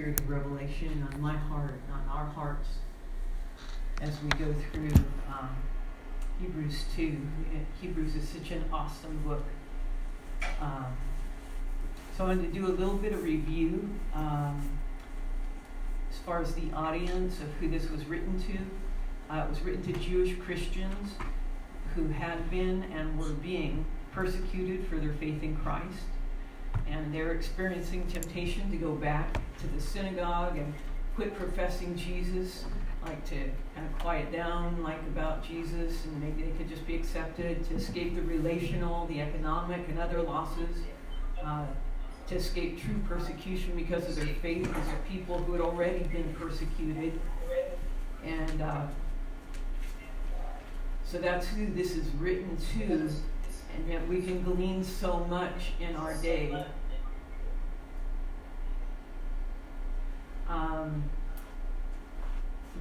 spirit of revelation on my heart, on our hearts, as we go through um, Hebrews 2. Hebrews is such an awesome book. Um, so I'm going to do a little bit of review um, as far as the audience of who this was written to. Uh, it was written to Jewish Christians who had been and were being persecuted for their faith in Christ. And they're experiencing temptation to go back to the synagogue and quit professing Jesus, like to kind of quiet down, like about Jesus, and maybe they could just be accepted, to escape the relational, the economic, and other losses. Uh, to escape true persecution because of their faith. These are people who had already been persecuted. And uh, so that's who this is written to. And yet we can glean so much in our day. Um,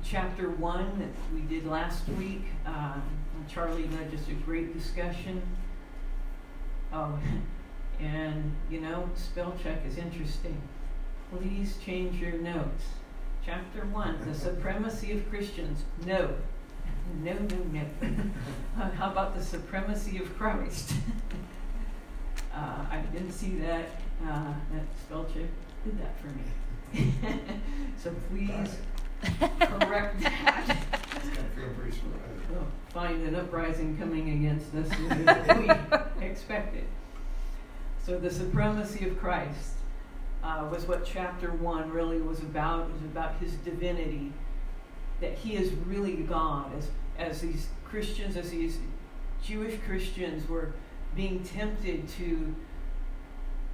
chapter 1 that we did last week, uh, Charlie led just a great discussion. Oh, and, you know, spell check is interesting. Please change your notes. Chapter 1 The Supremacy of Christians. No. No, no, no. uh, how about the supremacy of Christ? uh, I didn't see that. Uh, that spell check did that for me. so please correct that. Find an uprising coming against us than we expected. So the supremacy of Christ uh, was what chapter one really was about. It was about his divinity, that he is really God. As as these Christians, as these Jewish Christians were being tempted to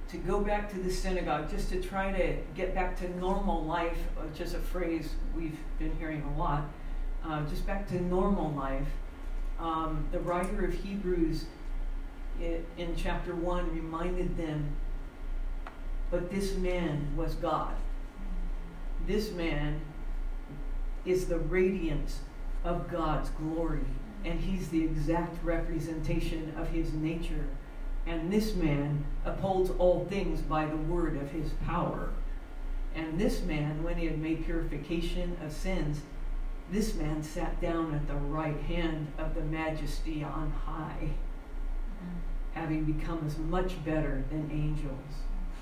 to go back to the synagogue, just to try to get back to normal life, just a phrase we've been hearing a lot, uh, just back to normal life. Um, the writer of Hebrews in chapter 1 reminded them, but this man was God. This man is the radiance of God's glory, and he's the exact representation of his nature. And this man upholds all things by the word of his power. And this man, when he had made purification of sins, this man sat down at the right hand of the majesty on high having become as much better than angels,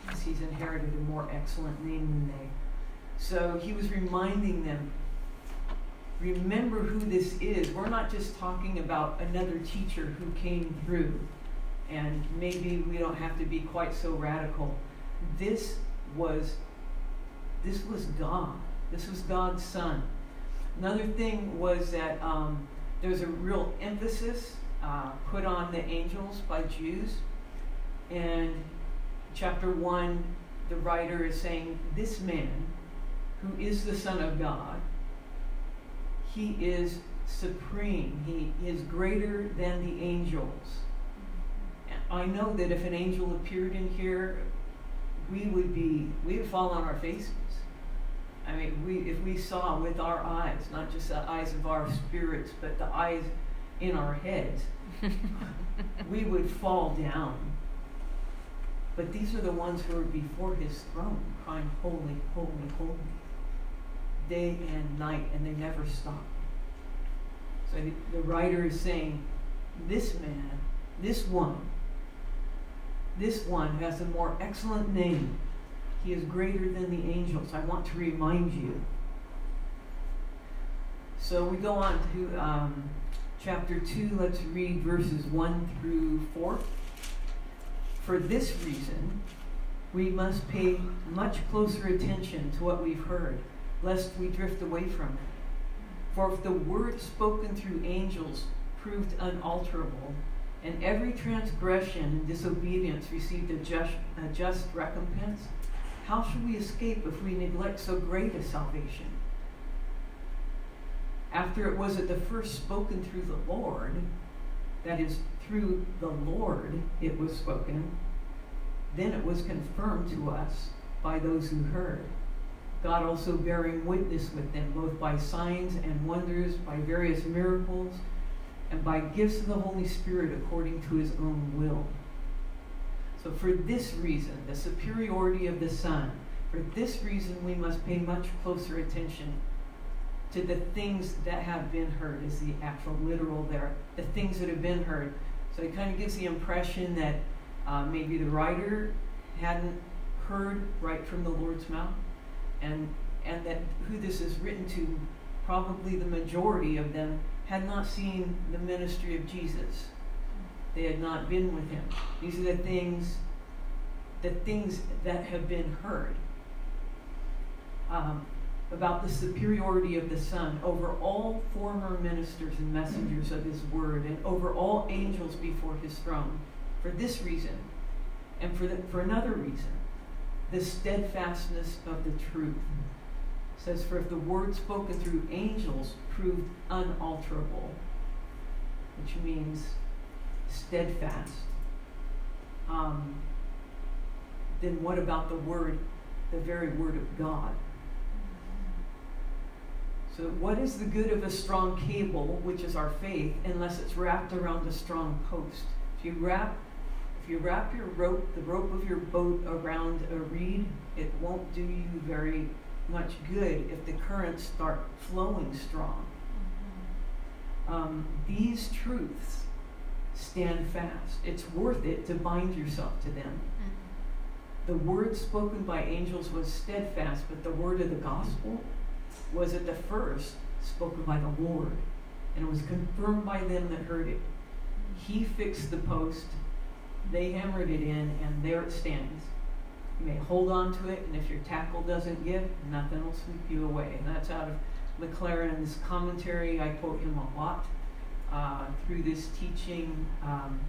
as he's inherited a more excellent name than they. So he was reminding them remember who this is. We're not just talking about another teacher who came through, and maybe we don't have to be quite so radical. This was this was God. This was God's Son. Another thing was that um, was a real emphasis uh, put on the angels by Jews. And chapter 1, the writer is saying, This man, who is the Son of God, he is supreme. He is greater than the angels. I know that if an angel appeared in here, we would be, we would fall on our faces. I mean, we, if we saw with our eyes, not just the eyes of our spirits, but the eyes in our heads, we would fall down. But these are the ones who are before his throne, crying, Holy, holy, holy, day and night, and they never stop. So the writer is saying, This man, this one, this one has a more excellent name. He is greater than the angels. I want to remind you. So we go on to um, chapter 2, let's read verses 1 through 4. For this reason, we must pay much closer attention to what we've heard, lest we drift away from it. For if the word spoken through angels proved unalterable, and every transgression and disobedience received a just, a just recompense, how should we escape if we neglect so great a salvation? after it was at the first spoken through the Lord, that is, through the Lord it was spoken, then it was confirmed to us by those who heard. God also bearing witness with them, both by signs and wonders, by various miracles, and by gifts of the Holy Spirit according to his own will. So, for this reason, the superiority of the Son, For this reason, we must pay much closer attention to the things that have been heard, is the actual literal there, the things that have been heard. So it kind of gives the impression that uh, maybe the writer hadn't heard right from the Lord's mouth, and and that who this is written to, probably the majority of them had not seen the ministry of Jesus. They had not been with him. These are the things, the things that have been heard. Um, about the superiority of the Son over all former ministers and messengers of His word, and over all angels before His throne. For this reason, and for, the, for another reason, the steadfastness of the truth. Says, For if the word spoken through angels proved unalterable, which means steadfast, um, then what about the word, the very word of God? So, what is the good of a strong cable, which is our faith, unless it's wrapped around a strong post? If you wrap, if you wrap your rope, the rope of your boat around a reed, it won't do you very much good if the currents start flowing strong. Um, these truths stand fast. It's worth it to bind yourself to them. The word spoken by angels was steadfast, but the word of the gospel was at the first spoken by the Lord, and it was confirmed by them that heard it. He fixed the post, they hammered it in, and there it stands. You may hold on to it, and if your tackle doesn't give, nothing will sweep you away. And that's out of Maclaren's commentary. I quote him a lot uh, through this teaching. Um,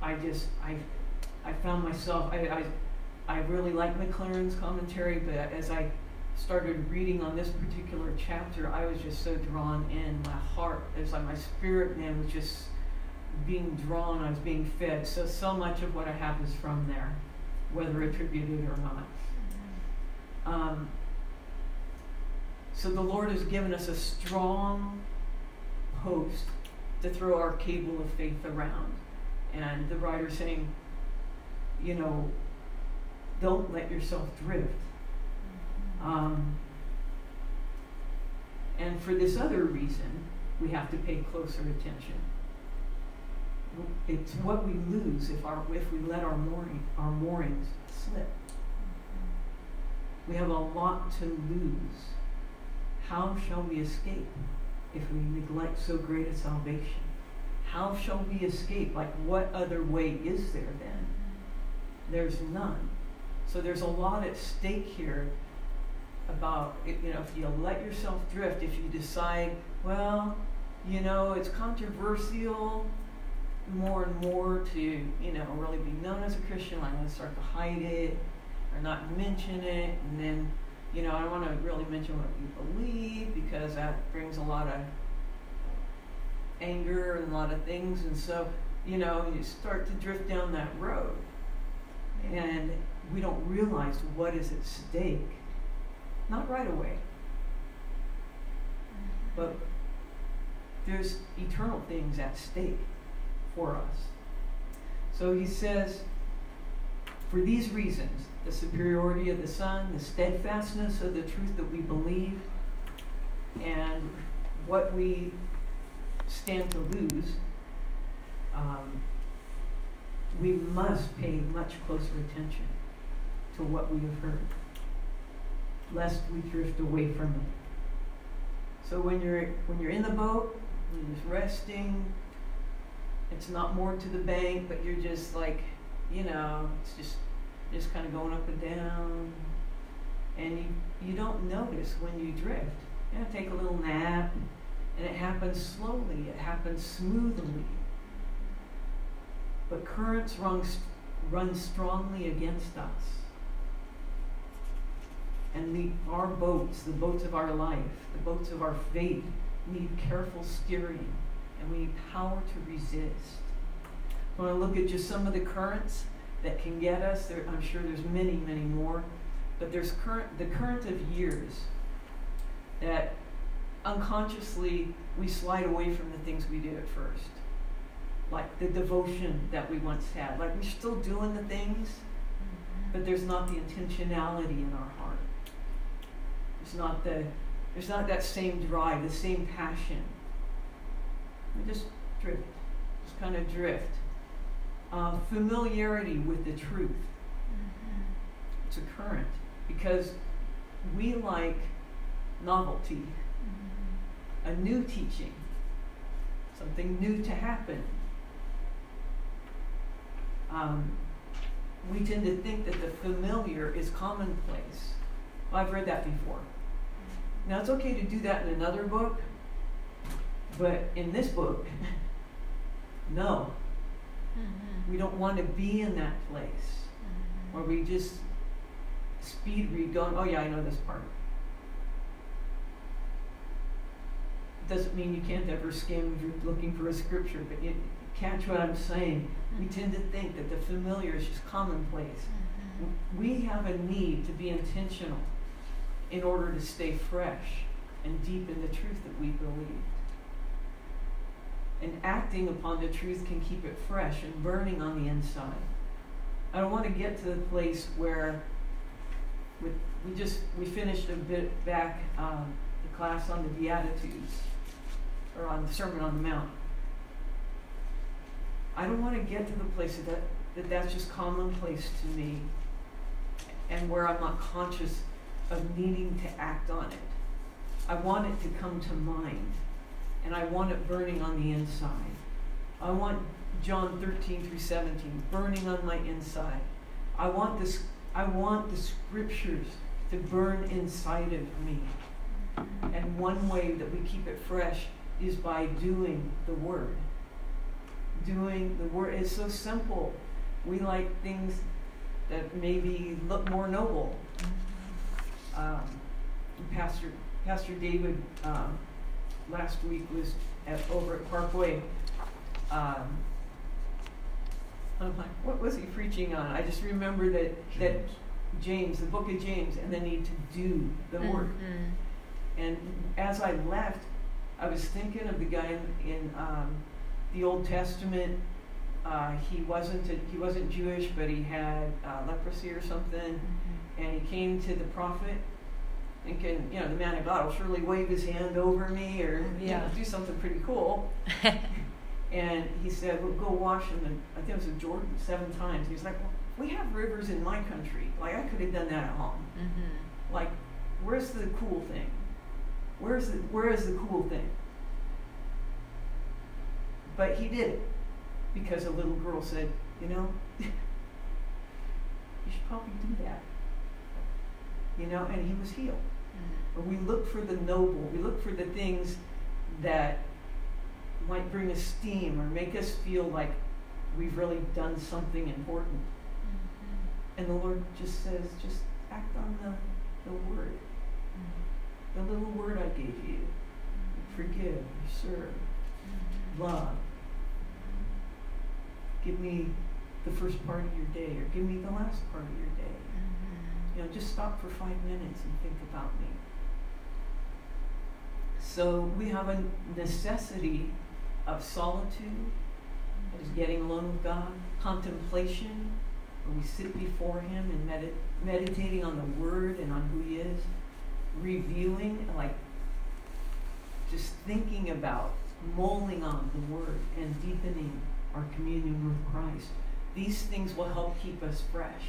I just, I, I found myself, I, I, I really like Maclaren's commentary, but as I started reading on this particular chapter, I was just so drawn in. My heart, it was like my spirit man was just being drawn. I was being fed. So so much of what I have is from there, whether attributed or not. Um, so the Lord has given us a strong post to throw our cable of faith around. And the writer saying, you know, don't let yourself drift um, and for this other reason, we have to pay closer attention. It's what we lose if, our, if we let our, mooring, our moorings slip. We have a lot to lose. How shall we escape if we neglect so great a salvation? How shall we escape? Like, what other way is there then? There's none. So there's a lot at stake here about, you know, if you let yourself drift, if you decide, well, you know, it's controversial more and more to, you know, really be known as a Christian, I'm going to start to hide it or not mention it. And then, you know, I don't want to really mention what you believe because that brings a lot of anger and a lot of things. And so, you know, you start to drift down that road. And we don't realize what is at stake not right away. Mm-hmm. But there's eternal things at stake for us. So he says, for these reasons, the superiority of the Son, the steadfastness of the truth that we believe, and what we stand to lose, um, we must pay much closer attention to what we have heard lest we drift away from it. So when you're when you're in the boat, you're just resting, it's not more to the bank, but you're just like, you know, it's just just kind of going up and down, and you you don't notice when you drift. You know, take a little nap, and it happens slowly. It happens smoothly. But currents run, run strongly against us and the, our boats, the boats of our life, the boats of our faith, need careful steering and we need power to resist. I want to look at just some of the currents that can get us. There, I'm sure there's many, many more, but there's current, the current of years that unconsciously we slide away from the things we did at first. Like the devotion that we once had. Like we're still doing the things, mm-hmm. but there's not the intentionality in our heart. It's not the there's not that same drive, the same passion. We just drift, just kind of drift. Uh, familiarity with the truth. Mm-hmm. It's a current because we like novelty, mm-hmm. a new teaching, something new to happen. Um, we tend to think that the familiar is commonplace. Well, I've read that before. Now, it's okay to do that in another book, but in this book, no. Mm-hmm. We don't want to be in that place mm-hmm. where we just speed read going, oh, yeah, I know this part. Doesn't mean you can't ever skim if you're looking for a scripture, but you catch what I'm saying. Mm-hmm. We tend to think that the familiar is just commonplace. Mm-hmm. We have a need to be intentional in order to stay fresh and deep in the truth that we believe. And acting upon the truth can keep it fresh and burning on the inside. I don't want to get to the place where we, we just we finished a bit back um, the class on the Beatitudes or on the Sermon on the Mount. I don't want to get to the place that, that that's just commonplace to me and where I'm not conscious of needing to act on it. I want it to come to mind, and I want it burning on the inside. I want John 13 through 17 burning on my inside. I want this I want the scriptures to burn inside of me. And one way that we keep it fresh is by doing the word. Doing the word is so simple. We like things that maybe look more noble um, Pastor Pastor David um, last week was at over at Parkway. Um, I'm like, what was he preaching on? I just remember that James. that James, the book of James, and the need to do the mm-hmm. work. And as I left, I was thinking of the guy in, in um, the Old Testament. Uh, he wasn't a, he wasn't Jewish, but he had uh, leprosy or something. Mm-hmm and he came to the prophet thinking, you know, the man of God will surely wave his hand over me or yeah. you know, do something pretty cool. and he said, well, go wash in the, I think it was in Jordan seven times. He's like, well, we have rivers in my country. Like, I could have done that at home. Mm-hmm. Like, where's the cool thing? Where's the, where is the cool thing? But he did it because a little girl said, you know, you should probably do that you know, and he was healed. But we look for the noble, we look for the things that might bring esteem or make us feel like we've really done something important. Mm-hmm. And the Lord just says, just act on the, the word. Mm-hmm. The little word I gave you. Mm-hmm. Forgive, serve, mm-hmm. love. Give me the first part of your day, or give me the last part of your day. You know, just stop for five minutes and think about me. So we have a necessity of solitude, that is getting alone with God, contemplation, where we sit before Him and medit- meditating on the Word and on who He is, reviewing, like just thinking about, mulling on the Word, and deepening our communion with Christ. These things will help keep us fresh.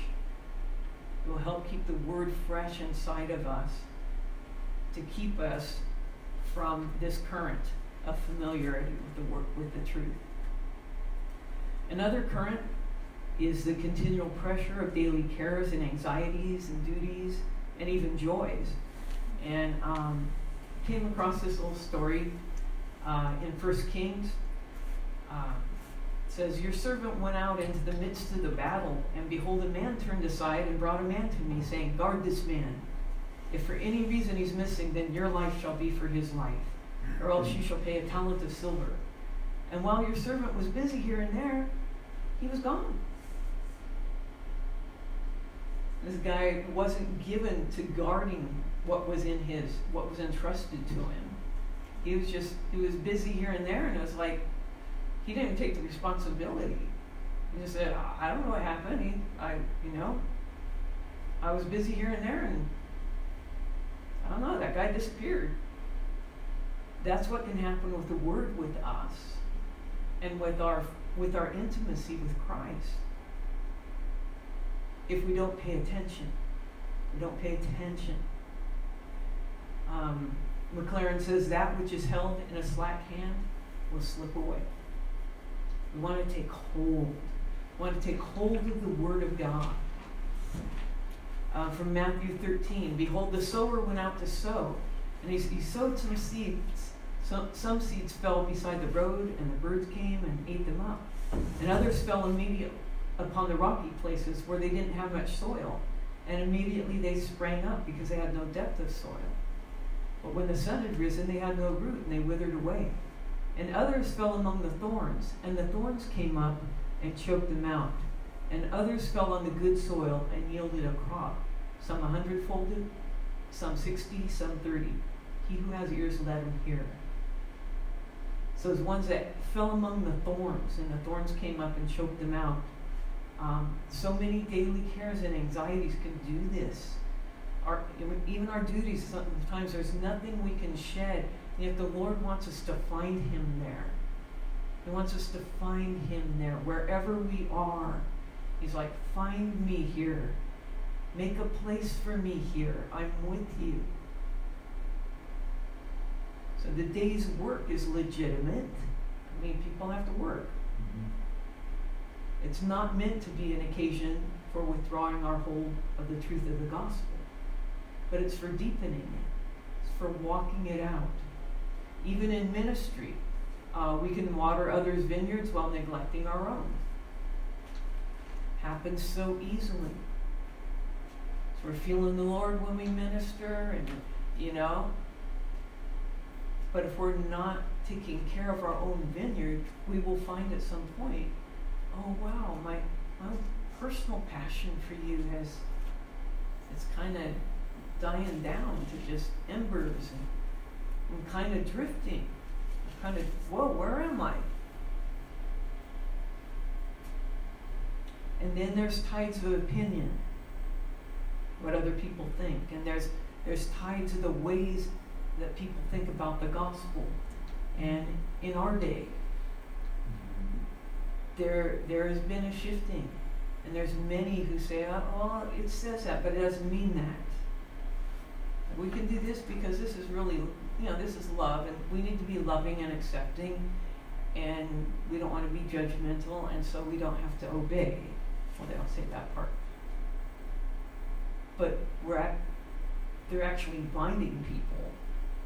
Will help keep the word fresh inside of us to keep us from this current of familiarity with the work with the truth. Another current is the continual pressure of daily cares and anxieties and duties and even joys. And um, came across this little story uh, in First Kings. Um, says, Your servant went out into the midst of the battle, and behold, a man turned aside and brought a man to me, saying, Guard this man. If for any reason he's missing, then your life shall be for his life, or else you shall pay a talent of silver. And while your servant was busy here and there, he was gone. This guy wasn't given to guarding what was in his, what was entrusted to him. He was just, he was busy here and there, and it was like, he didn't take the responsibility. He just said, I don't know what happened. He, I, you know, I was busy here and there, and I don't know, that guy disappeared. That's what can happen with the Word with us and with our, with our intimacy with Christ. If we don't pay attention, we don't pay attention. Um, Maclaren says that which is held in a slack hand will slip away. We want to take hold. We want to take hold of the Word of God. Uh, from Matthew 13 Behold, the sower went out to sow, and he, he sowed some seeds. Some, some seeds fell beside the road, and the birds came and ate them up. And others fell immediately upon the rocky places where they didn't have much soil. And immediately they sprang up because they had no depth of soil. But when the sun had risen, they had no root, and they withered away. And others fell among the thorns, and the thorns came up and choked them out. And others fell on the good soil and yielded a crop, some a hundredfolded, some sixty, some thirty. He who has ears, let him hear. So those ones that fell among the thorns, and the thorns came up and choked them out. Um, so many daily cares and anxieties can do this. Our, even our duties, sometimes there's nothing we can shed Yet the Lord wants us to find Him there. He wants us to find Him there, wherever we are. He's like, find me here. Make a place for me here. I'm with you. So the day's work is legitimate. I mean, people have to work. Mm-hmm. It's not meant to be an occasion for withdrawing our hold of the truth of the gospel, but it's for deepening it, it's for walking it out. Even in ministry, uh, we can water others' vineyards while neglecting our own. Happens so easily. So we're feeling the Lord when we minister, and you know. But if we're not taking care of our own vineyard, we will find at some point, oh wow, my my personal passion for you has it's kind of dying down to just embers and I'm kind of drifting. I'm kind of, whoa, where am I? And then there's tides of opinion, what other people think. And there's, there's tides of the ways that people think about the gospel. And in our day, mm-hmm. there, there has been a shifting. And there's many who say, oh, it says that, but it doesn't mean that. We can do this because this is really you know, this is love, and we need to be loving and accepting, and we don't want to be judgmental, and so we don't have to obey. Well, they don't say that part. But we're at, they're actually binding people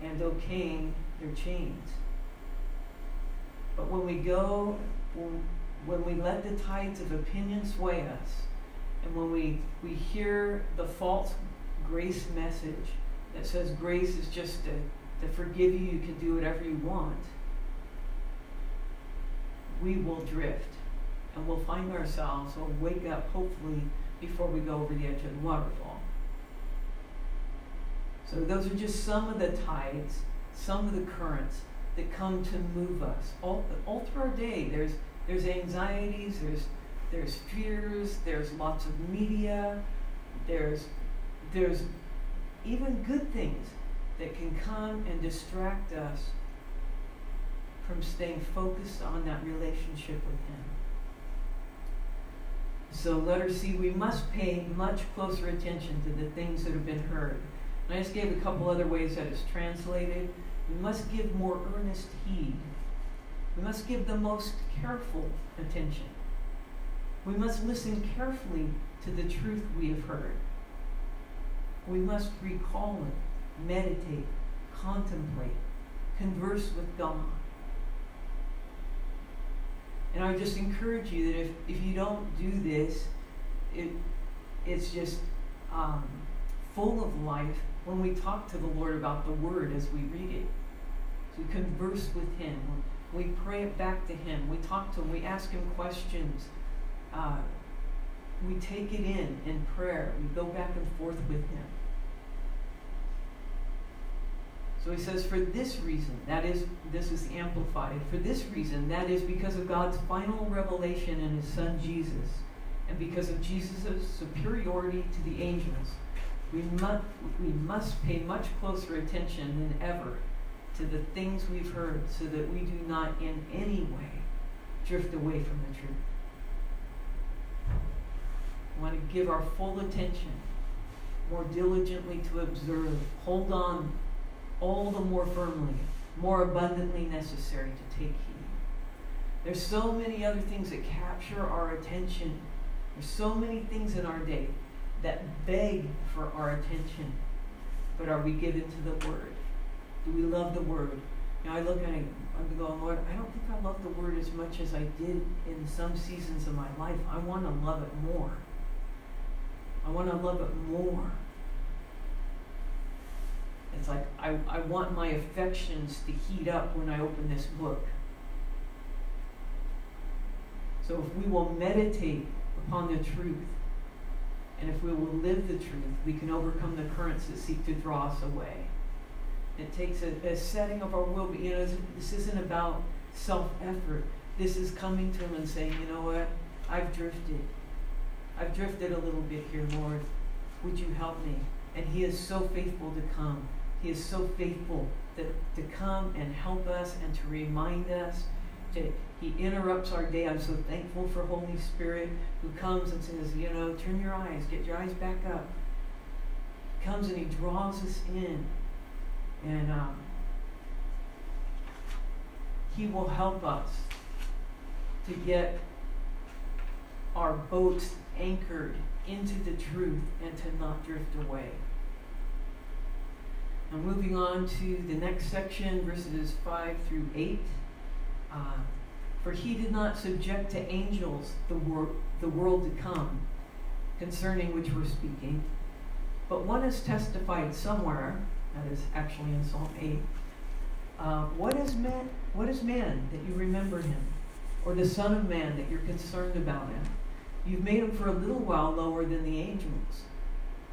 and okaying their chains. But when we go, when, we let the tides of opinion sway us, and when we, we hear the false grace message that says grace is just a to forgive you, you can do whatever you want, we will drift and we'll find ourselves, we'll wake up hopefully before we go over the edge of the waterfall. So, those are just some of the tides, some of the currents that come to move us. All, all through our day, there's, there's anxieties, there's, there's fears, there's lots of media, there's, there's even good things that can come and distract us from staying focused on that relationship with Him. So, letter C, we must pay much closer attention to the things that have been heard. And I just gave a couple other ways that it's translated. We must give more earnest heed. We must give the most careful attention. We must listen carefully to the truth we have heard. We must recall it meditate, contemplate, converse with God. And I just encourage you that if, if you don't do this, it, it's just um, full of life when we talk to the Lord about the Word as we read it. So we converse with Him. We pray it back to Him. We talk to Him. We ask Him questions. Uh, we take it in in prayer. We go back and forth with Him. So he says, for this reason, that is, this is amplified, for this reason, that is because of God's final revelation in his son Jesus, And because of Jesus' superiority to the angels, we must, we must pay much closer attention than ever to the things we've heard so that we do not in any way drift away from the truth. We want to give our full attention more diligently to observe, hold on all the more firmly, more abundantly necessary to take heed. There's so many other things that capture our attention. There's so many things in our day that beg for our attention. But are we given to the Word? Do we love the Word? Know, I look at it, I'm going, Lord, I don't think I love the Word as much as I did in some seasons of my life. I want to love it more. I want to love it more. It's like I, I want my affections to heat up when I open this book. So if we will meditate upon the truth, and if we will live the truth, we can overcome the currents that seek to draw us away. It takes a, a setting of our will, but you know, this isn't about self effort. This is coming to Him and saying, you know what? I've drifted. I've drifted a little bit here, Lord. Would you help me? And He is so faithful to come. He is so faithful to, to come and help us and to remind us. To, he interrupts our day. I'm so thankful for Holy Spirit who comes and says, you know, turn your eyes, get your eyes back up. Comes and he draws us in. And um, he will help us to get our boats anchored into the truth and to not drift away. Now, moving on to the next section, verses 5 through 8. Uh, For he did not subject to angels the, wor- the world to come, concerning which we're speaking, but one has testified somewhere, that is actually in Psalm 8. Uh, what is man? What is man that you remember him, or the Son of Man that you're concerned about him? You've made him for a little while lower than the angels.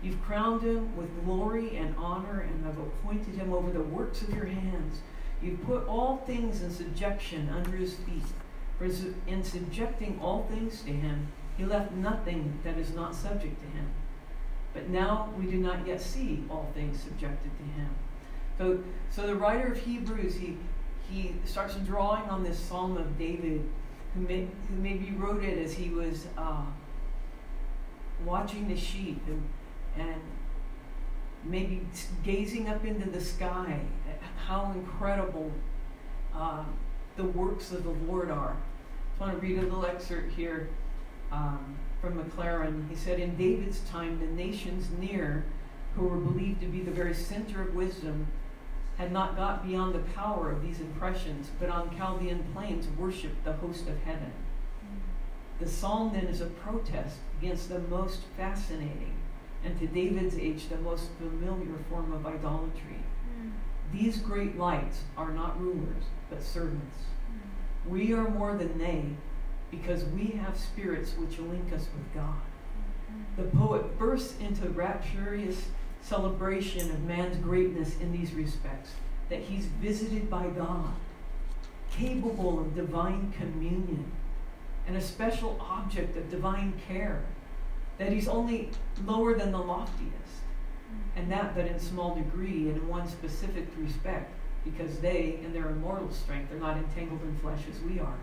You've crowned him with glory and honor and have appointed him over the works of your hands. You've put all things in subjection under his feet. For in subjecting all things to him, he left nothing that is not subject to him. But now we do not yet see all things subjected to him. So, so the writer of Hebrews, he, he starts drawing on this Psalm of David, who, may, who maybe wrote it as he was uh, watching the sheep and and maybe gazing up into the sky, how incredible uh, the works of the Lord are. I just want to read a little excerpt here um, from Maclaren. He said, In David's time, the nations near, who were believed to be the very center of wisdom, had not got beyond the power of these impressions, but on Chaldean plains worshipped the host of heaven. The psalm then is a protest against the most fascinating and to David's age, the most familiar form of idolatry. Mm. These great lights are not rulers, but servants. Mm. We are more than they because we have spirits which link us with God. Mm. The poet bursts into rapturous celebration of man's greatness in these respects that he's visited by God, capable of divine communion, and a special object of divine care that he's only lower than the loftiest, and that but in small degree and in one specific respect, because they, in their immortal strength, are not entangled in flesh as we are.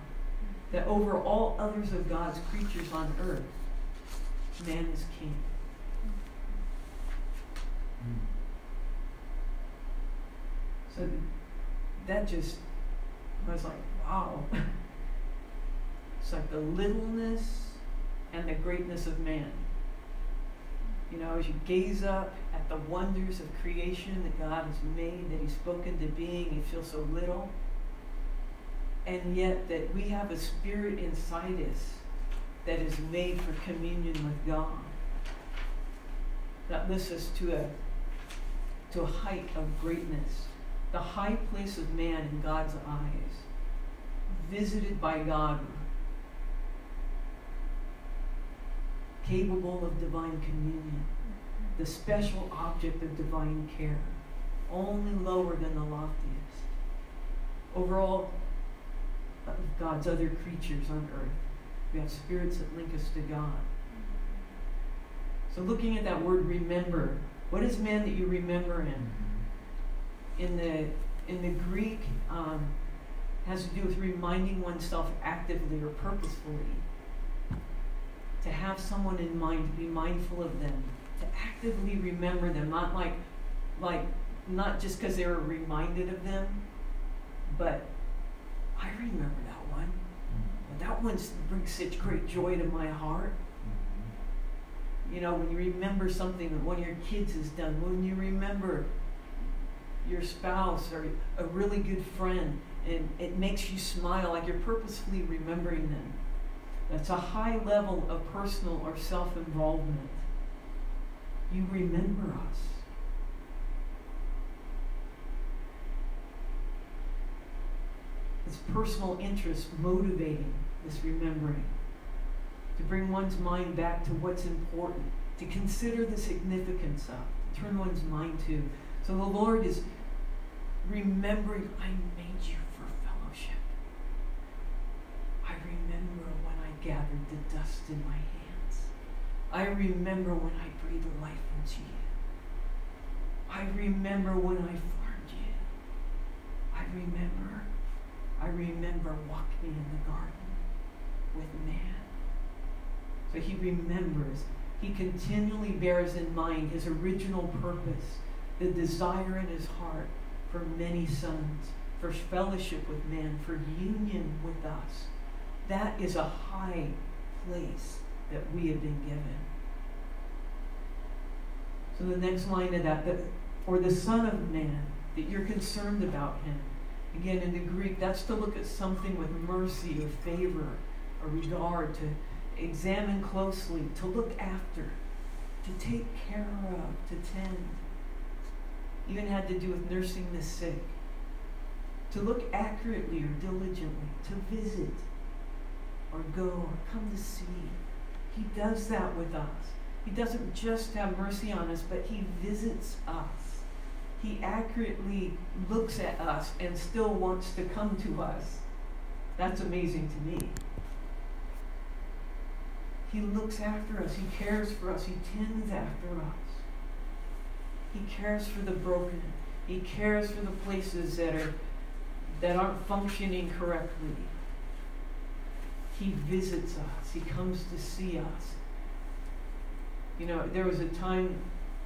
That over all others of God's creatures on earth, man is king. So that just I was like, wow. It's like the littleness and the greatness of man. You know, as you gaze up at the wonders of creation that God has made, that He's spoken to being, you feel so little. And yet, that we have a spirit inside us that is made for communion with God. That lifts us to a, to a height of greatness, the high place of man in God's eyes, visited by God capable of divine communion, the special object of divine care, only lower than the loftiest. Over all of God's other creatures on earth, we have spirits that link us to God. So looking at that word remember, what is man that you remember him? In the in the Greek, um, has to do with reminding oneself actively or purposefully. To have someone in mind, to be mindful of them, to actively remember them, not like like not just because they were reminded of them, but I remember that one. Mm-hmm. That one brings such great joy to my heart. Mm-hmm. You know, when you remember something that one of your kids has done, when you remember your spouse or a really good friend, and it makes you smile like you're purposefully remembering them. That's a high level of personal or self involvement. You remember us. It's personal interest motivating this remembering to bring one's mind back to what's important, to consider the significance of, to turn one's mind to. So the Lord is remembering, I made you for fellowship. I remember gathered the dust in my hands. I remember when I breathed life into you. I remember when I formed you. I remember. I remember walking in the garden with man. So he remembers. He continually bears in mind his original purpose, the desire in his heart for many sons, for fellowship with man, for union with us. That is a high place that we have been given. So the next line of that, that or the Son of Man, that you're concerned about him. Again, in the Greek, that's to look at something with mercy or favor or regard, to examine closely, to look after, to take care of, to tend. Even had to do with nursing the sick. To look accurately or diligently, to visit or go or come to see. He does that with us. He doesn't just have mercy on us, but He visits us. He accurately looks at us and still wants to come to us. That's amazing to me. He looks after us. He cares for us. He tends after us. He cares for the broken. He cares for the places that are that aren't functioning correctly. He visits us. He comes to see us. You know, there was a time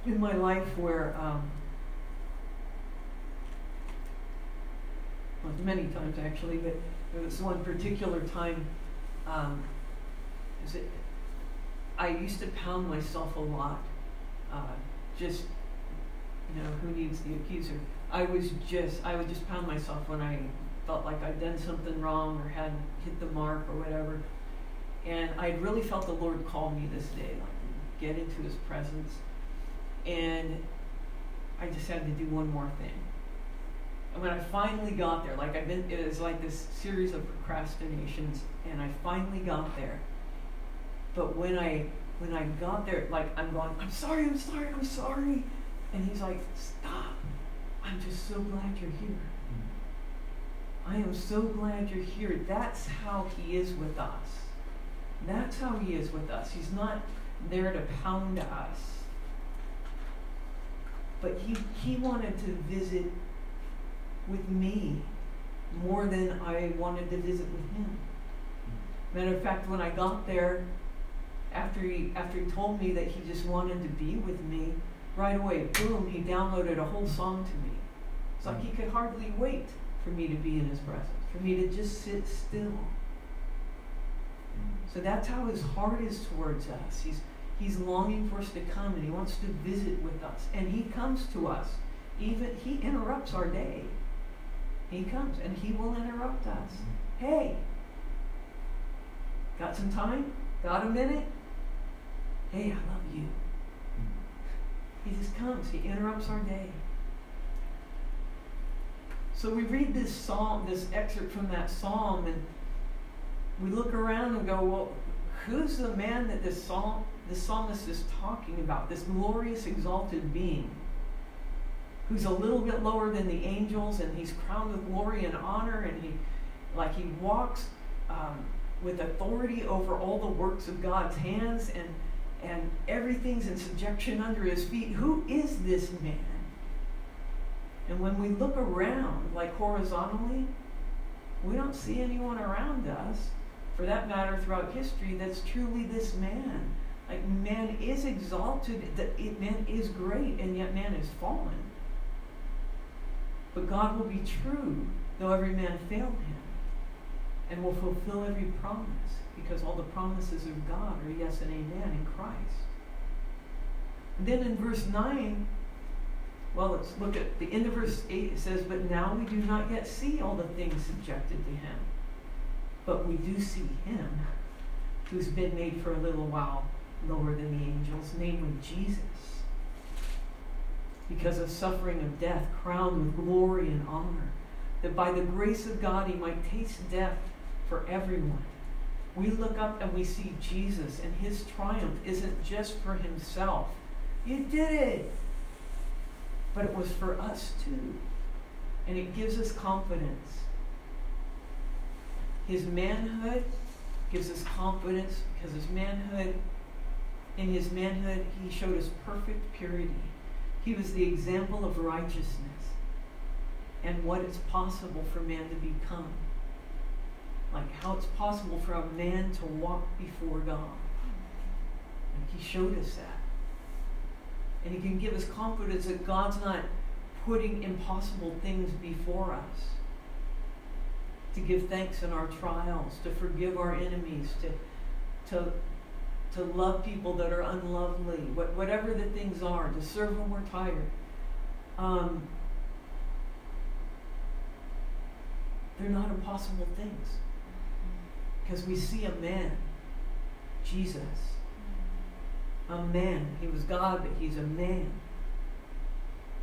in my life where, um, well, many times actually, but there was one particular time. Um, is it I used to pound myself a lot. Uh, just, you know, who needs the accuser? I was just, I would just pound myself when I felt like I'd done something wrong or hadn't hit the mark or whatever. And I really felt the Lord call me this day, like get into His presence. And I just had to do one more thing. And when I finally got there, like I've been, it was like this series of procrastinations, and I finally got there but when I when I got there, like I'm going, I'm sorry, I'm sorry, I'm sorry. And he's like, Stop. I'm just so glad you're here. I am so glad you're here. That's how he is with us. That's how he is with us. He's not there to pound us. But he, he wanted to visit with me more than I wanted to visit with him. Matter of fact, when I got there, after he after he told me that he just wanted to be with me, right away, boom, he downloaded a whole song to me. It's like he could hardly wait for me to be in his presence, for me to just sit still. Mm. So that's how his heart is towards us. He's he's longing for us to come and he wants to visit with us. And he comes to us. Even he interrupts our day. He comes and he will interrupt us. Mm-hmm. Hey, got some time? Got a minute? Hey, I love you. Mm-hmm. He just comes, he interrupts our day. So we read this psalm, this excerpt from that psalm, and we look around and go, well, who's the man that this psalm, this psalmist is talking about? This glorious, exalted being, who's a little bit lower than the angels, and he's crowned with glory and honor, and he, like, he walks um, with authority over all the works of God's hands, and and everything's in subjection under his feet. Who is this man? And when we look around, like horizontally, we don't see anyone around us, for that matter, throughout history, that's truly this man. Like, man is exalted, that it man is great, and yet man is fallen. But God will be true, though every man failed him, and will fulfill every promise, because all the promises of God are yes and amen in Christ. And then in verse 9, well, let's look at the end of verse 8. It says, But now we do not yet see all the things subjected to him, but we do see him who's been made for a little while lower than the angels, namely Jesus. Because of suffering of death, crowned with glory and honor, that by the grace of God he might taste death for everyone. We look up and we see Jesus, and his triumph isn't just for himself. You did it! But it was for us too. And it gives us confidence. His manhood gives us confidence because his manhood, in his manhood, he showed us perfect purity. He was the example of righteousness and what it's possible for man to become. Like how it's possible for a man to walk before God. And he showed us that. And He can give us confidence that God's not putting impossible things before us. To give thanks in our trials, to forgive our enemies, to, to, to love people that are unlovely, what, whatever the things are, to serve when we're tired. Um, they're not impossible things. Because we see a man, Jesus, a man. He was God, but he's a man.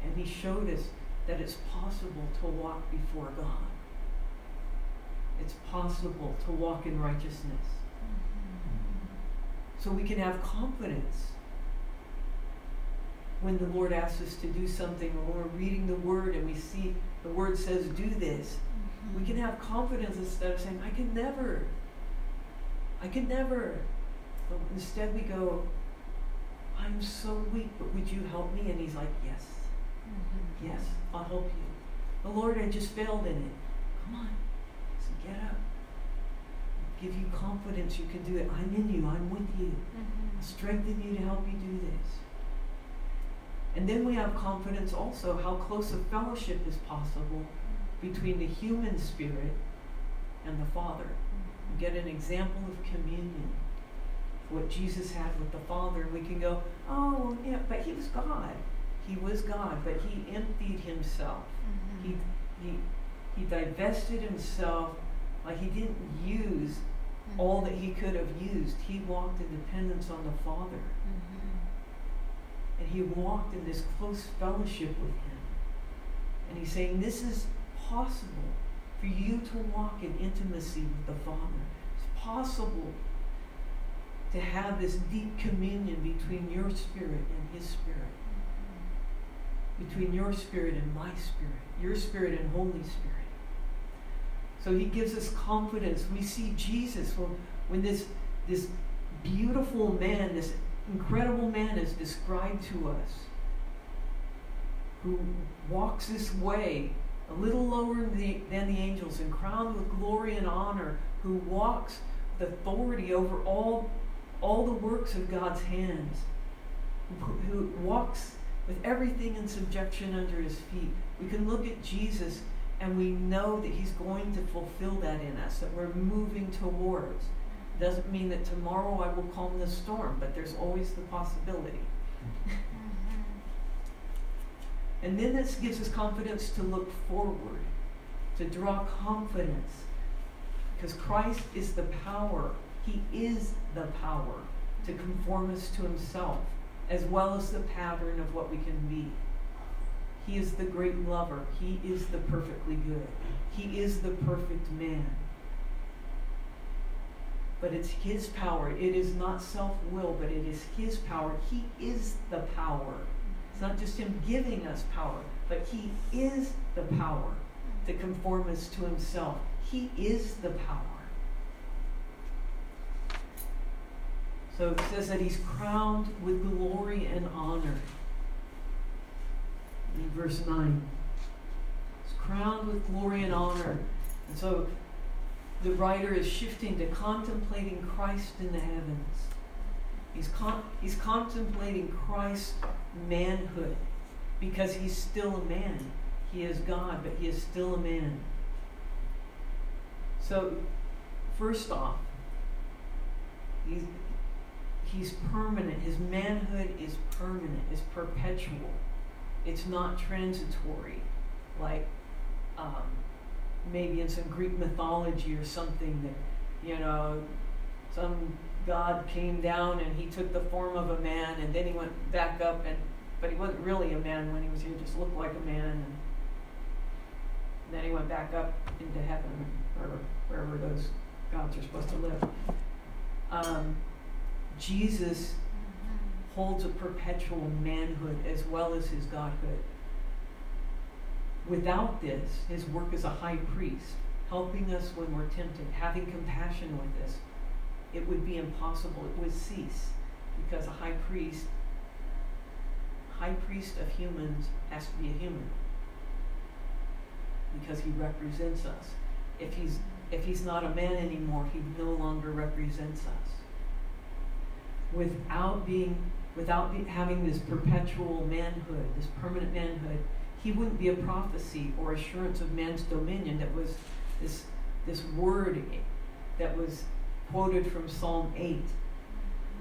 And he showed us that it's possible to walk before God. It's possible to walk in righteousness. So we can have confidence when the Lord asks us to do something or when we're reading the Word and we see the Word says, do this. Mm-hmm. We can have confidence instead of saying, I can never. I can never. But instead we go, I'm so weak, but would you help me? And he's like, Yes. Mm-hmm. Yes, I'll help you. The Lord, I just failed in it. Come on. So get up. Give you confidence you can do it. I'm in you. I'm with you. Mm-hmm. I'll strengthen you to help you do this. And then we have confidence also how close a fellowship is possible between the human spirit and the Father. We get an example of communion what Jesus had with the Father, we can go, oh, yeah, but he was God. He was God, but he emptied himself. Mm-hmm. He, he, he divested himself, like he didn't use mm-hmm. all that he could have used. He walked in dependence on the Father. Mm-hmm. And he walked in this close fellowship with him. And he's saying, this is possible for you to walk in intimacy with the Father. It's possible to have this deep communion between your spirit and his spirit. Between your spirit and my spirit. Your spirit and Holy Spirit. So he gives us confidence. We see Jesus when, when this, this beautiful man, this incredible man is described to us, who walks this way a little lower than the, than the angels and crowned with glory and honor, who walks with authority over all all the works of God's hands, who walks with everything in subjection under his feet. We can look at Jesus and we know that he's going to fulfill that in us, that we're moving towards. Doesn't mean that tomorrow I will calm the storm, but there's always the possibility. Mm-hmm. and then this gives us confidence to look forward, to draw confidence, because Christ is the power he is the power to conform us to Himself, as well as the pattern of what we can be. He is the great lover. He is the perfectly good. He is the perfect man. But it's His power. It is not self will, but it is His power. He is the power. It's not just Him giving us power, but He is the power to conform us to Himself. He is the power. So it says that he's crowned with glory and honor. In verse 9. He's crowned with glory and honor. And so the writer is shifting to contemplating Christ in the heavens. He's, con- he's contemplating Christ's manhood because he's still a man. He is God, but he is still a man. So, first off, he's, he's permanent. His manhood is permanent, is perpetual. It's not transitory, like um, maybe in some Greek mythology or something that, you know, some God came down and he took the form of a man and then he went back up and but he wasn't really a man when he was here, just looked like a man and then he went back up into heaven or wherever those gods are supposed to live. Um, Jesus holds a perpetual manhood as well as his godhood. Without this, his work as a high priest, helping us when we're tempted, having compassion with us, it would be impossible. It would cease because a high priest, high priest of humans, has to be a human because he represents us. If he's if he's not a man anymore, he no longer represents us. Without being without be, having this perpetual manhood, this permanent manhood, he wouldn't be a prophecy or assurance of man's dominion that was this this word that was quoted from Psalm 8.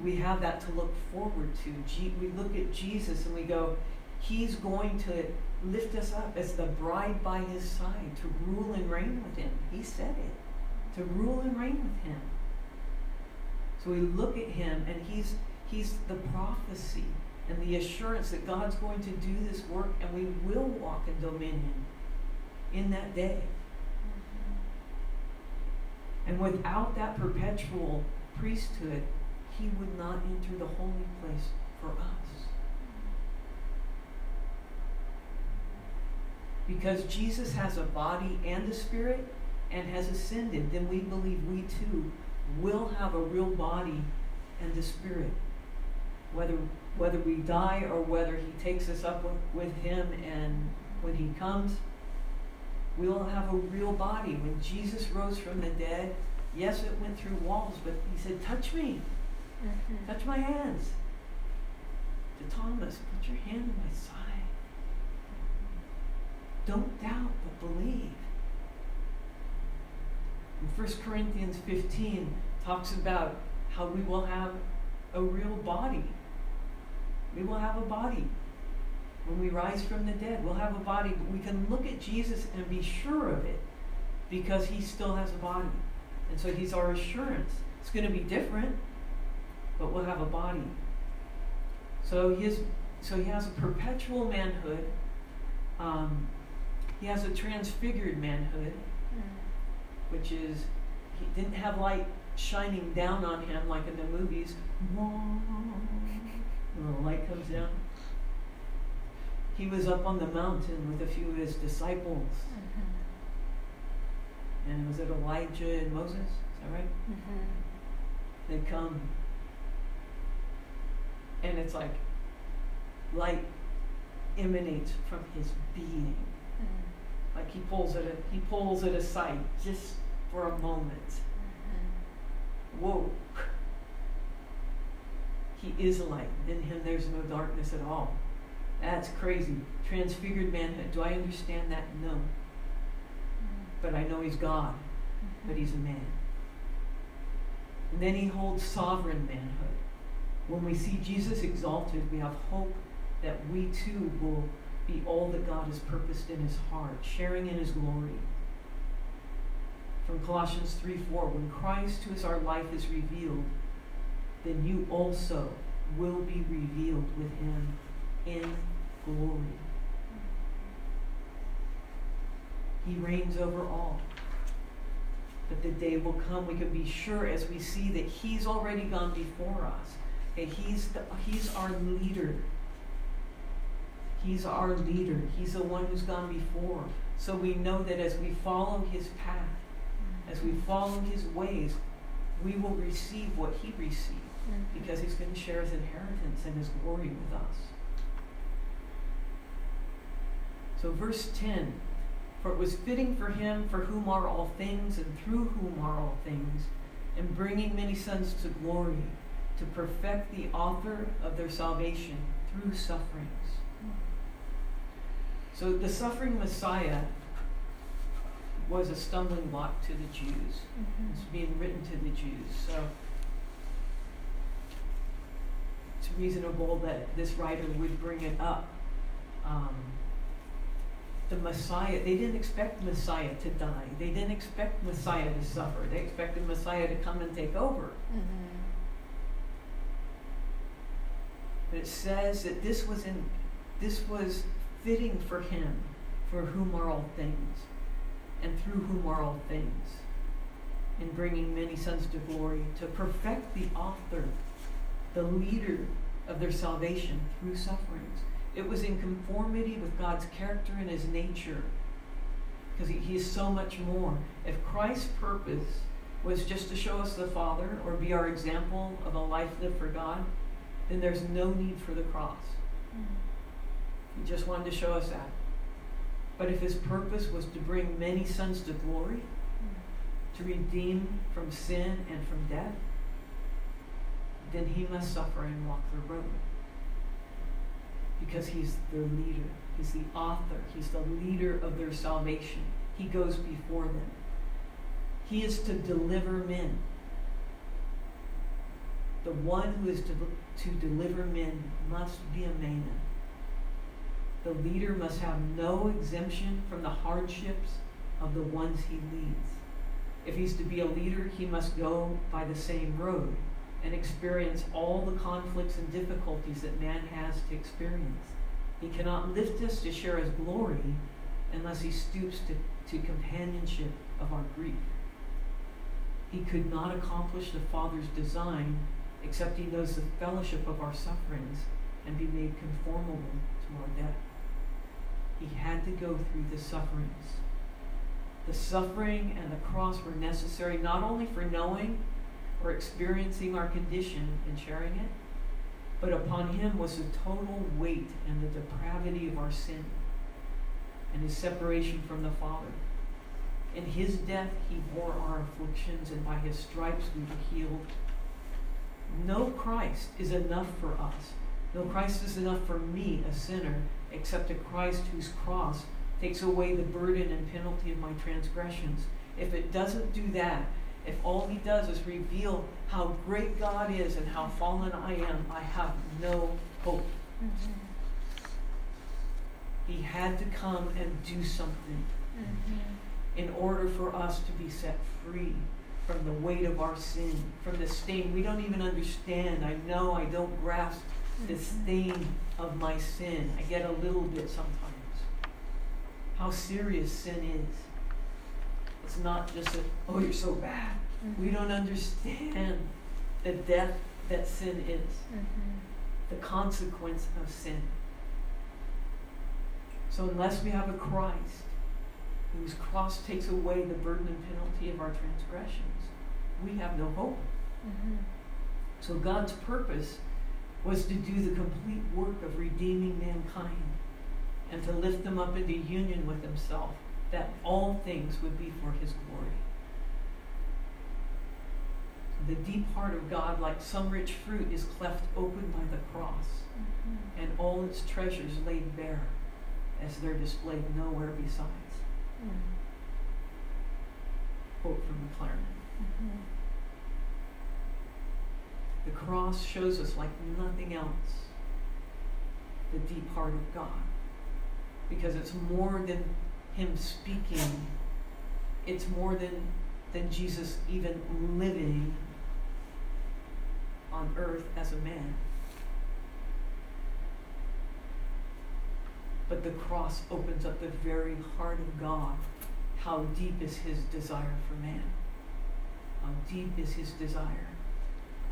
We have that to look forward to. we look at Jesus and we go, He's going to lift us up as the bride by His side to rule and reign with Him. He said it, to rule and reign with Him. So we look at Him and He's, he's the prophecy and the assurance that God's going to do this work and we will walk in dominion in that day. And without that perpetual priesthood, he would not enter the holy place for us. Because Jesus has a body and a spirit and has ascended, then we believe we too will have a real body and a spirit. Whether, whether we die or whether he takes us up with, with him and when he comes, we will have a real body. When Jesus rose from the dead, yes, it went through walls, but he said, Touch me. Mm-hmm. Touch my hands. To Thomas, put your hand on my side. Don't doubt, but believe. In 1 Corinthians 15 talks about how we will have a real body. We will have a body. When we rise from the dead, we'll have a body, but we can look at Jesus and be sure of it because he still has a body. And so he's our assurance. It's going to be different, but we'll have a body. So he, is, so he has a perpetual manhood. Um, he has a transfigured manhood, which is he didn't have light shining down on him like in the movies. When the light comes down. He was up on the mountain with a few of his disciples. Mm-hmm. And was it Elijah and Moses? Is that right? Mm-hmm. They come. And it's like light emanates from his being. Mm-hmm. Like he pulls it he pulls it aside just for a moment. Whoa. He is light. In him there's no darkness at all. That's crazy. Transfigured manhood. Do I understand that? No. But I know he's God, but he's a man. And then he holds sovereign manhood. When we see Jesus exalted, we have hope that we too will be all that God has purposed in his heart, sharing in his glory. From Colossians 3 4, when Christ, who is our life, is revealed, then you also will be revealed with him in glory. He reigns over all. But the day will come, we can be sure as we see that He's already gone before us. Okay, he's, the, he's our leader. He's our leader. He's the one who's gone before. So we know that as we follow His path, as we follow His ways, we will receive what He received. mm-hmm. because he's going to share his inheritance and his glory with us. So, verse 10 For it was fitting for him for whom are all things and through whom are all things, and bringing many sons to glory, to perfect the author of their salvation through sufferings. So, the suffering Messiah was a stumbling block to the Jews. Mm-hmm. It's being written to the Jews. So it's reasonable that this writer would bring it up. Um, the Messiah, they didn't expect Messiah to die. They didn't expect Messiah to suffer. They expected Messiah to come and take over. Mm-hmm. But it says that this was in this was fitting for him, for whom are all things and through whom are all things, in bringing many sons to glory, to perfect the author, the leader of their salvation through sufferings. It was in conformity with God's character and his nature, because he, he is so much more. If Christ's purpose was just to show us the Father or be our example of a life lived for God, then there's no need for the cross. Mm-hmm. He just wanted to show us that. But if his purpose was to bring many sons to glory, to redeem from sin and from death, then he must suffer and walk the road. Because he's their leader, he's the author, he's the leader of their salvation. He goes before them. He is to deliver men. The one who is to, to deliver men must be a man the leader must have no exemption from the hardships of the ones he leads. If he's to be a leader, he must go by the same road and experience all the conflicts and difficulties that man has to experience. He cannot lift us to share his glory unless he stoops to, to companionship of our grief. He could not accomplish the Father's design except he knows the fellowship of our sufferings and be made conformable to our death he had to go through the sufferings. The suffering and the cross were necessary not only for knowing or experiencing our condition and sharing it, but upon him was the total weight and the depravity of our sin and his separation from the Father. In his death, he bore our afflictions, and by his stripes we were healed. No Christ is enough for us. No Christ is enough for me, a sinner, except a Christ whose cross takes away the burden and penalty of my transgressions. If it doesn't do that, if all he does is reveal how great God is and how fallen I am, I have no hope. Mm-hmm. He had to come and do something mm-hmm. in order for us to be set free from the weight of our sin, from the stain we don't even understand. I know I don't grasp the stain of my sin. I get a little bit sometimes. How serious sin is. It's not just a, oh, you're so bad. Mm-hmm. We don't understand the death that sin is, mm-hmm. the consequence of sin. So, unless we have a Christ whose cross takes away the burden and penalty of our transgressions, we have no hope. Mm-hmm. So, God's purpose was to do the complete work of redeeming mankind and to lift them up into union with himself, that all things would be for his glory. The deep heart of God, like some rich fruit, is cleft open by the cross, mm-hmm. and all its treasures laid bare, as they're displayed nowhere besides. Mm-hmm. Quote from Maclaren. Mm-hmm. The cross shows us, like nothing else, the deep heart of God. Because it's more than Him speaking, it's more than, than Jesus even living on earth as a man. But the cross opens up the very heart of God. How deep is His desire for man? How deep is His desire?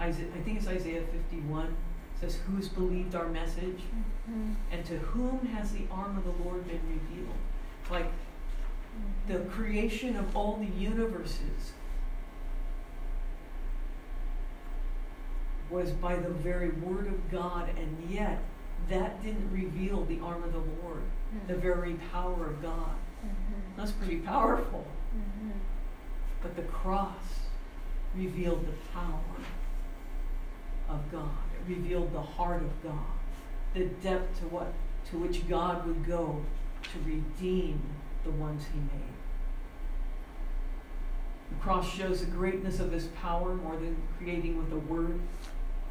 Isaiah, I think it's Isaiah 51 says, Who's believed our message? Mm-hmm. And to whom has the arm of the Lord been revealed? Like mm-hmm. the creation of all the universes. was by the very word of God, and yet that didn't reveal the arm of the Lord, mm-hmm. the very power of God. Mm-hmm. That's pretty powerful. Mm-hmm. But the cross revealed the power of God. It revealed the heart of God, the depth to what to which God would go to redeem the ones he made. The cross shows the greatness of his power more than creating with a word.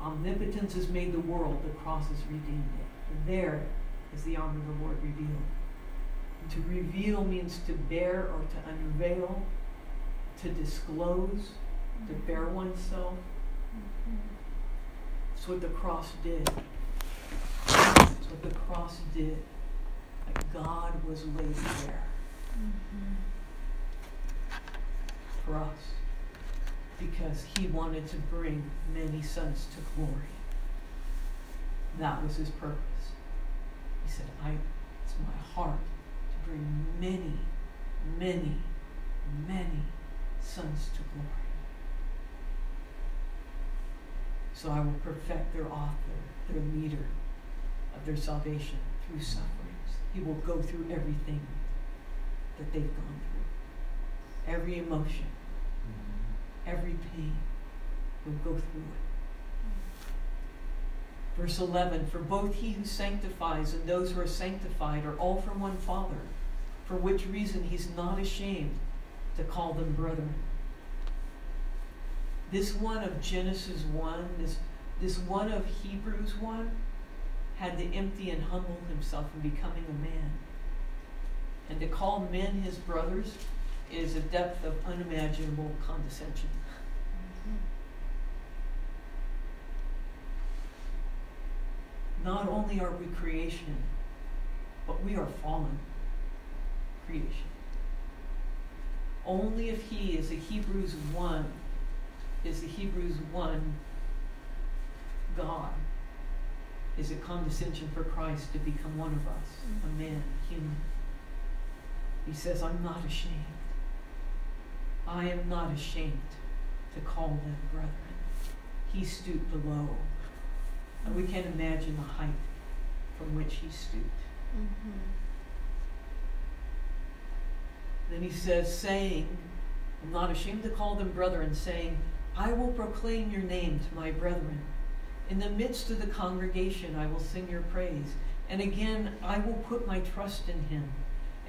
Omnipotence has made the world, the cross has redeemed it. And there is the arm of the Lord revealed. And to reveal means to bear or to unveil, to disclose, to bear oneself. Mm-hmm. That's what the cross did. It's what the cross did. That God was laid there mm-hmm. for us because he wanted to bring many sons to glory. That was his purpose. He said, I, it's my heart to bring many, many, many sons to glory. So I will perfect their author, their leader of their salvation through sufferings. He will go through everything that they've gone through, every emotion, mm-hmm. every pain. He'll go through it. Verse 11 For both he who sanctifies and those who are sanctified are all from one Father, for which reason he's not ashamed to call them brethren. This one of Genesis 1, this, this one of Hebrews 1, had to empty and humble himself in becoming a man. And to call men his brothers is a depth of unimaginable condescension. Not only are we creation, but we are fallen creation. Only if he is a Hebrews 1, is the Hebrews 1 God, is it condescension for Christ to become one of us, a mm-hmm. man, human. He says, I'm not ashamed. I am not ashamed to call them brethren. He stooped low. And we can't imagine the height from which he stooped. Mm-hmm. Then he says, saying, I'm not ashamed to call them brethren, saying, I will proclaim your name to my brethren. In the midst of the congregation, I will sing your praise. And again, I will put my trust in him.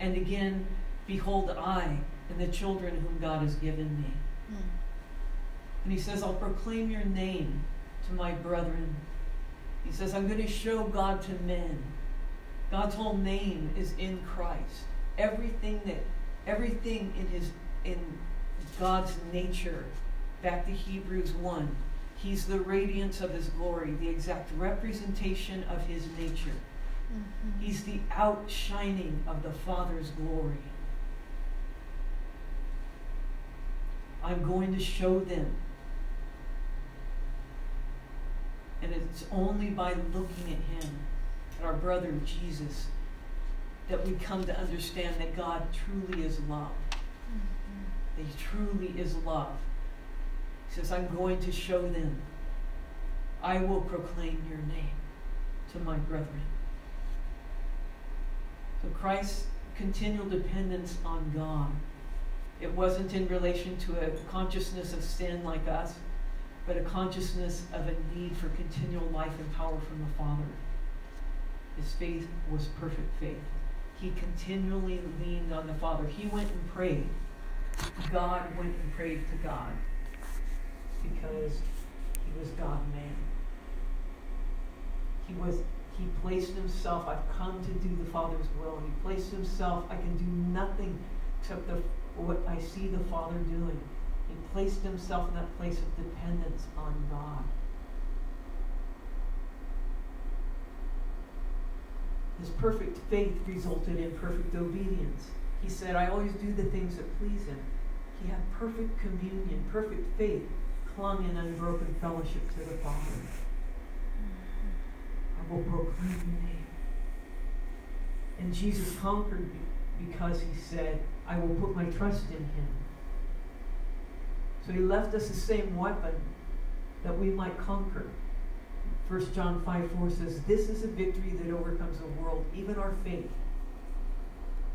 And again, behold, I and the children whom God has given me. Mm. And he says, I'll proclaim your name to my brethren. He says, I'm going to show God to men. God's whole name is in Christ. Everything that everything in his in God's nature, back to Hebrews 1. He's the radiance of his glory, the exact representation of his nature. Mm-hmm. He's the outshining of the Father's glory. I'm going to show them. And it's only by looking at him, at our brother Jesus, that we come to understand that God truly is love. Mm-hmm. That he truly is love. He says, I'm going to show them. I will proclaim your name to my brethren. So Christ's continual dependence on God it wasn't in relation to a consciousness of sin like us, but a consciousness of a need for continual life and power from the Father. His faith was perfect faith. He continually leaned on the Father. He went and prayed. God went and prayed to God because he was God man. He was he placed himself, I've come to do the Father's will. He placed himself, I can do nothing except the what I see the Father doing. He placed himself in that place of dependence on God. His perfect faith resulted in perfect obedience. He said, I always do the things that please him. He had perfect communion, perfect faith, clung in unbroken fellowship to the Father. I will proclaim your name. And Jesus conquered because he said, I will put my trust in him. So he left us the same weapon that we might conquer. First John 5 4 says, This is a victory that overcomes the world, even our faith.